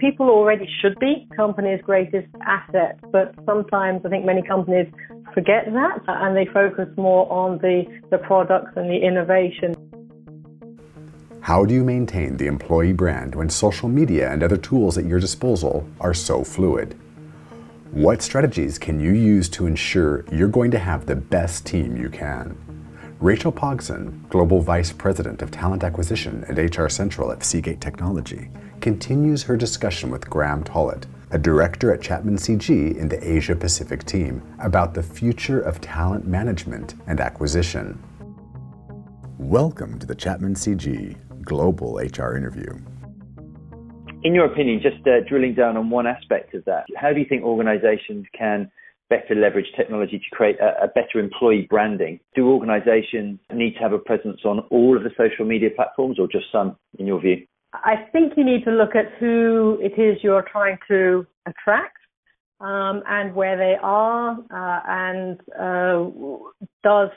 people already should be companies' greatest asset, but sometimes I think many companies forget that and they focus more on the, the products and the innovation. How do you maintain the employee brand when social media and other tools at your disposal are so fluid? What strategies can you use to ensure you're going to have the best team you can? Rachel Pogson, Global Vice President of Talent Acquisition at HR Central at Seagate Technology, continues her discussion with Graham Tollett, a director at Chapman CG in the Asia Pacific team, about the future of talent management and acquisition. Welcome to the Chapman CG Global HR Interview in your opinion, just uh, drilling down on one aspect of that, how do you think organizations can better leverage technology to create a, a, better employee branding? Do organizations need to have a presence on all of the social media platforms or just some, in your view? I think you need to look at who it is you're trying to attract um, and where they are, uh, and uh, does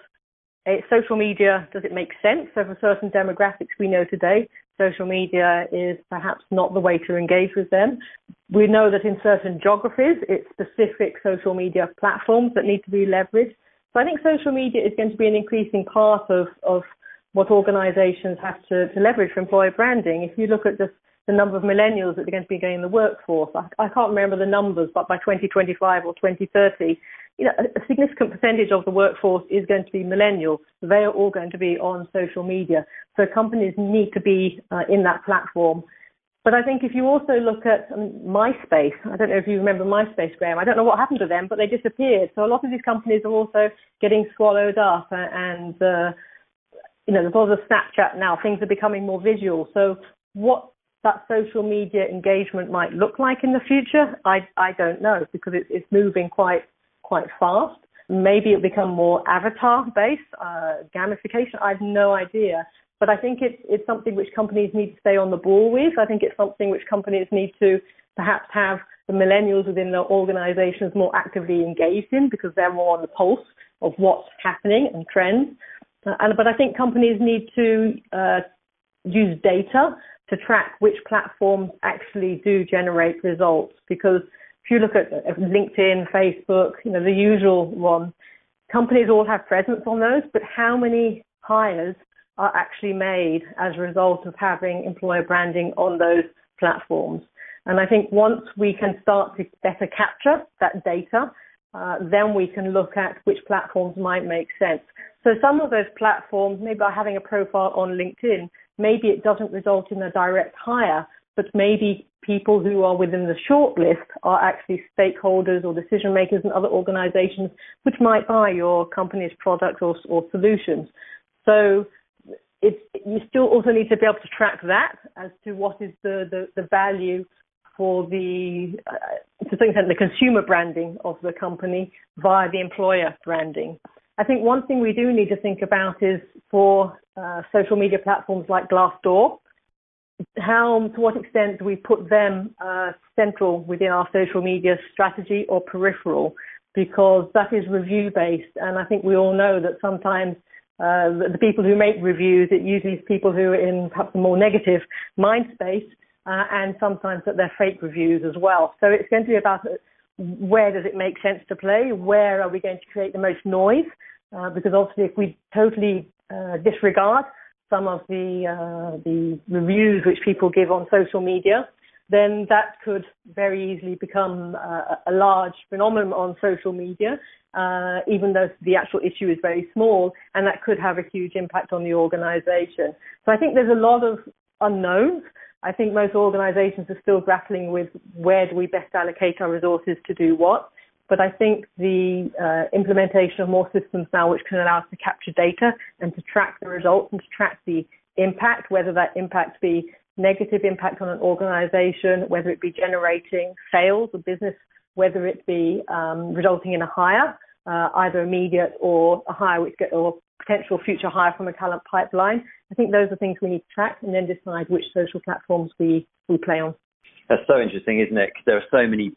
social media, does it make sense? So for certain demographics we know today, social media is perhaps not the way to engage with them. We know that in certain geographies, it's specific social media platforms that need to be leveraged. So I think social media is going to be an increasing part of, of what organizations have to, to leverage for employer branding. If you look at just the number of millennials that are going to be going in the workforce, I, I can't remember the numbers, but by 2025 or 2030, you know, a significant percentage of the workforce is going to be millennials. They are all going to be on social media. So companies need to be uh, in that platform. But I think if you also look at um, MySpace, I don't know if you remember MySpace, Graham. I don't know what happened to them, but they disappeared. So a lot of these companies are also getting swallowed up, uh, and uh, you know, there's all the Snapchat now. Things are becoming more visual. So what that social media engagement might look like in the future, I I don't know because it, it's moving quite quite fast. Maybe it'll become more avatar based, uh, gamification. I have no idea. But I think it's, it's something which companies need to stay on the ball with. I think it's something which companies need to perhaps have the millennials within their organizations more actively engaged in because they're more on the pulse of what's happening and trends. Uh, and, but I think companies need to uh, use data to track which platforms actually do generate results because if you look at LinkedIn, Facebook, you know, the usual one, companies all have presence on those, but how many hires are actually made as a result of having employer branding on those platforms? And I think once we can start to better capture that data, uh, then we can look at which platforms might make sense. So some of those platforms, maybe by having a profile on LinkedIn, maybe it doesn't result in a direct hire, but maybe people who are within the shortlist are actually stakeholders or decision makers in other organizations which might buy your company's products or, or solutions. So it's, you still also need to be able to track that as to what is the, the, the value for the, uh, to some extent, the consumer branding of the company via the employer branding. I think one thing we do need to think about is for uh, social media platforms like Glassdoor, how to what extent do we put them uh, central within our social media strategy or peripheral because that is review based and I think we all know that sometimes uh, the, the, people who make reviews it usually is people who are in perhaps a more negative mind space uh, and sometimes that they're fake reviews as well so it's going to be about uh, where does it make sense to play where are we going to create the most noise uh, because obviously if we totally uh, disregard some of the uh, the reviews which people give on social media, then that could very easily become a large phenomenon on social media, uh, even though the actual issue is very small, and that could have a huge impact on the organization. So I think there's a lot of unknowns. I think most organizations are still grappling with where do we best allocate our resources to do what. But I think the uh, implementation of more systems now, which can allow us to capture data and to track the results and to track the impact, whether that impact be negative impact on an organization, whether it be generating sales or business, whether it be um, resulting in a hire, uh, either immediate or a hire which get or potential future hire from a talent pipeline. I think those are things we need to track and then decide which social platforms we, we play on. That's so interesting, isn't it? Because there are so many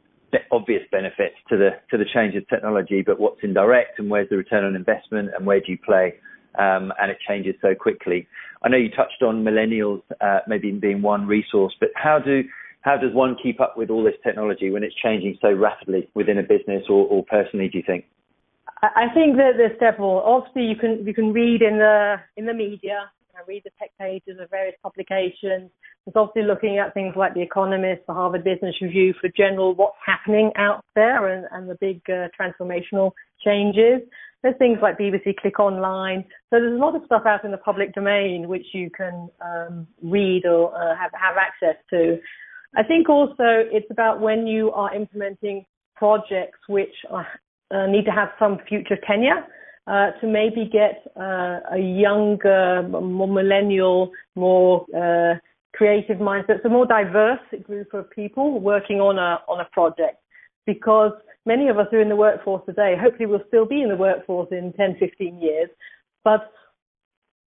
obvious benefits to the to the change of technology, but what's indirect and where's the return on investment and where do you play? Um, and it changes so quickly. I know you touched on millennials uh, maybe being one resource, but how do How does one keep up with all this technology when it's changing so rapidly within a business or, or personally? Do you think? I think that there's several. Obviously, you can you can read in the in the media, read the tech pages of various publications. It's obviously looking at things like The Economist, the Harvard Business Review for general what's happening out there and, and the big uh, transformational changes. There's things like BBC Click Online. So there's a lot of stuff out in the public domain which you can um, read or uh, have, have access to. I think also it's about when you are implementing projects which are, uh, need to have some future tenure. Uh, to maybe get uh, a younger, more millennial, more uh, creative mindset, so a more diverse group of people working on a on a project. Because many of us are in the workforce today. Hopefully, we'll still be in the workforce in 10, 15 years, but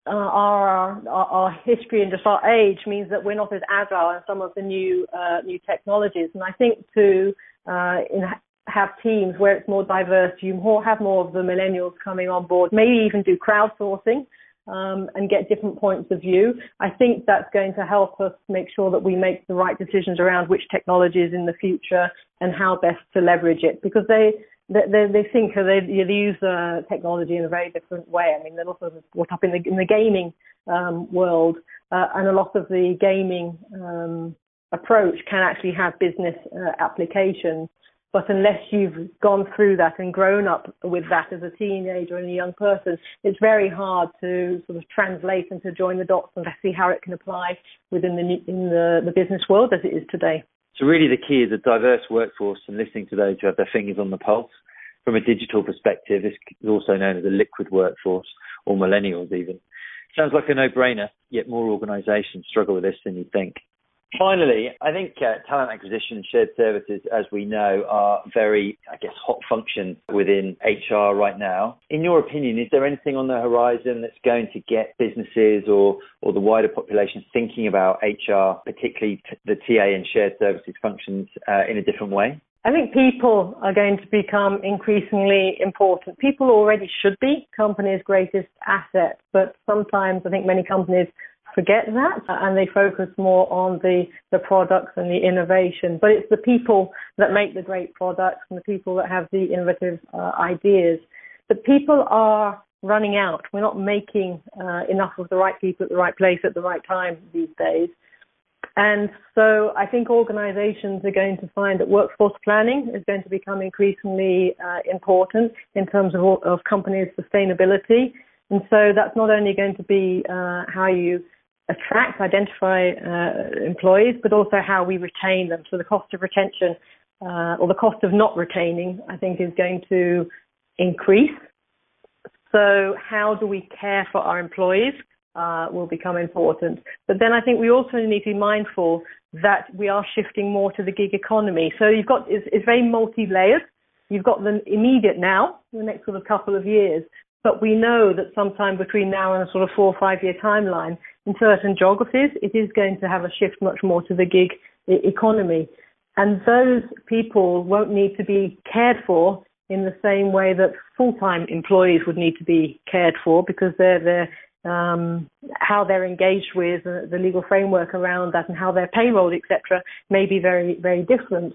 uh, our, our, our history and just our age means that we're not as agile in some of the new uh, new technologies. And I think to uh, in, have teams where it's more diverse, you more, have more of the millennials coming on board. Maybe even do crowdsourcing. Um, and get different points of view. I think that's going to help us make sure that we make the right decisions around which technologies in the future and how best to leverage it because they they, they think they, they use uh, technology in a very different way. I mean, they're also caught up in the, in the gaming um, world, uh, and a lot of the gaming um, approach can actually have business uh, applications. But unless you've gone through that and grown up with that as a teenager and a young person, it's very hard to sort of translate and to join the dots and to see how it can apply within the in the, the business world as it is today. So really the key is a diverse workforce and listening to those who have their fingers on the pulse. From a digital perspective, this is also known as a liquid workforce or millennials even. Sounds like a no-brainer, yet more organisations struggle with this than you think. Finally, I think uh, talent acquisition and shared services, as we know, are very, I guess, hot function within HR right now. In your opinion, is there anything on the horizon that's going to get businesses or, or the wider population thinking about HR, particularly the TA and shared services functions, uh, in a different way? I think people are going to become increasingly important. People already should be companies' greatest asset, but sometimes I think many companies forget that and they focus more on the, the products and the innovation. But it's the people that make the great products and the people that have the innovative uh, ideas. But people are running out. We're not making uh, enough of the right people at the right place at the right time these days. And so I think organizations are going to find that workforce planning is going to become increasingly uh, important in terms of, of companies' sustainability. And so that's not only going to be uh, how you attract, identify uh, employees, but also how we retain them. So the cost of retention uh, or the cost of not retaining, I think, is going to increase. So how do we care for our employees uh, will become important. But then I think we also need to be mindful that we are shifting more to the gig economy. So you've got it's, it's very multi-layered. You've got the immediate now, the next sort of couple of years, but we know that sometime between now and a sort of four or five year timeline, in certain geographies, it is going to have a shift much more to the gig economy. And those people won't need to be cared for in the same way that full-time employees would need to be cared for because they're, they're um, how they're engaged with uh, the legal framework around that and how they're payrolled, etc., may be very, very different.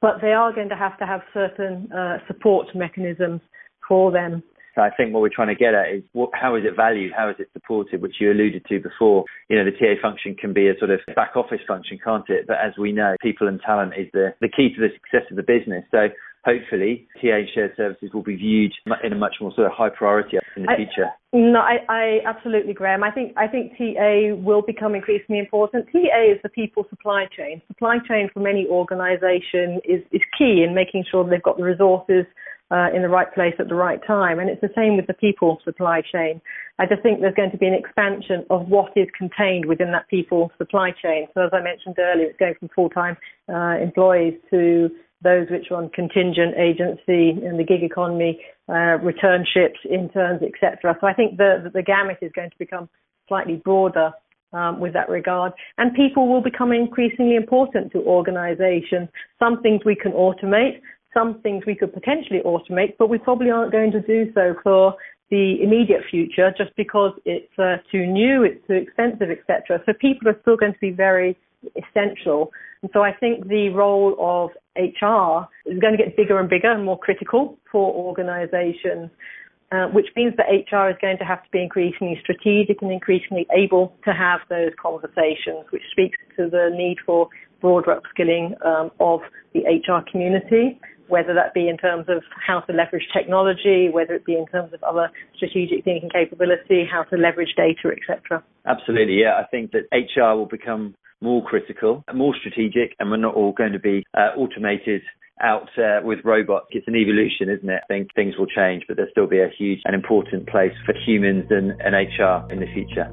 But they are going to have to have certain uh, support mechanisms for them. So I think what we're trying to get at is what, how is it valued? How is it supported? Which you alluded to before. You know, the TA function can be a sort of back office function, can't it? But as we know, people and talent is the, the key to the success of the business. So hopefully TA shared services will be viewed in a much more sort of high priority in the I, future. No, I, I absolutely, Graham. I think I think TA will become increasingly important. TA is the people supply chain. Supply chain for any organisation is, is key in making sure they've got the resources uh, in the right place at the right time. And it's the same with the people supply chain. I just think there's going to be an expansion of what is contained within that people supply chain. So as I mentioned earlier, it's going from full-time uh, employees to those which are on contingent agency in the gig economy, uh, returnships, interns, etc. So I think the, the, the gamut is going to become slightly broader um, with that regard. And people will become increasingly important to organizations. Some things we can automate, some things we could potentially automate, but we probably aren't going to do so for the immediate future just because it's uh, too new, it's too expensive, etc. So people are still going to be very essential. And so I think the role of HR is going to get bigger and bigger and more critical for organizations. Uh, which means that HR is going to have to be increasingly strategic and increasingly able to have those conversations, which speaks to the need for broader upskilling um, of the HR community, whether that be in terms of how to leverage technology, whether it be in terms of other strategic thinking capability, how to leverage data, etc. Absolutely, yeah. I think that HR will become more critical, more strategic, and we're not all going to be uh, automated out uh, with robots. It's an evolution, isn't it? I think things will change, but there'll still be a huge and important place for humans and, and HR in the future.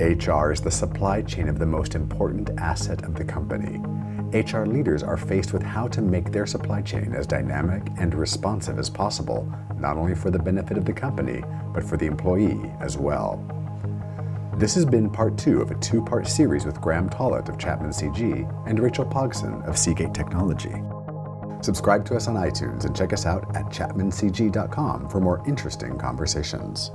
HR is the supply chain of the most important asset of the company. HR leaders are faced with how to make their supply chain as dynamic and responsive as possible, not only for the benefit of the company, but for the employee as well. This has been part two of a two part series with Graham Tollett of Chapman CG and Rachel Pogson of Seagate Technology. Subscribe to us on iTunes and check us out at chapmancg.com for more interesting conversations.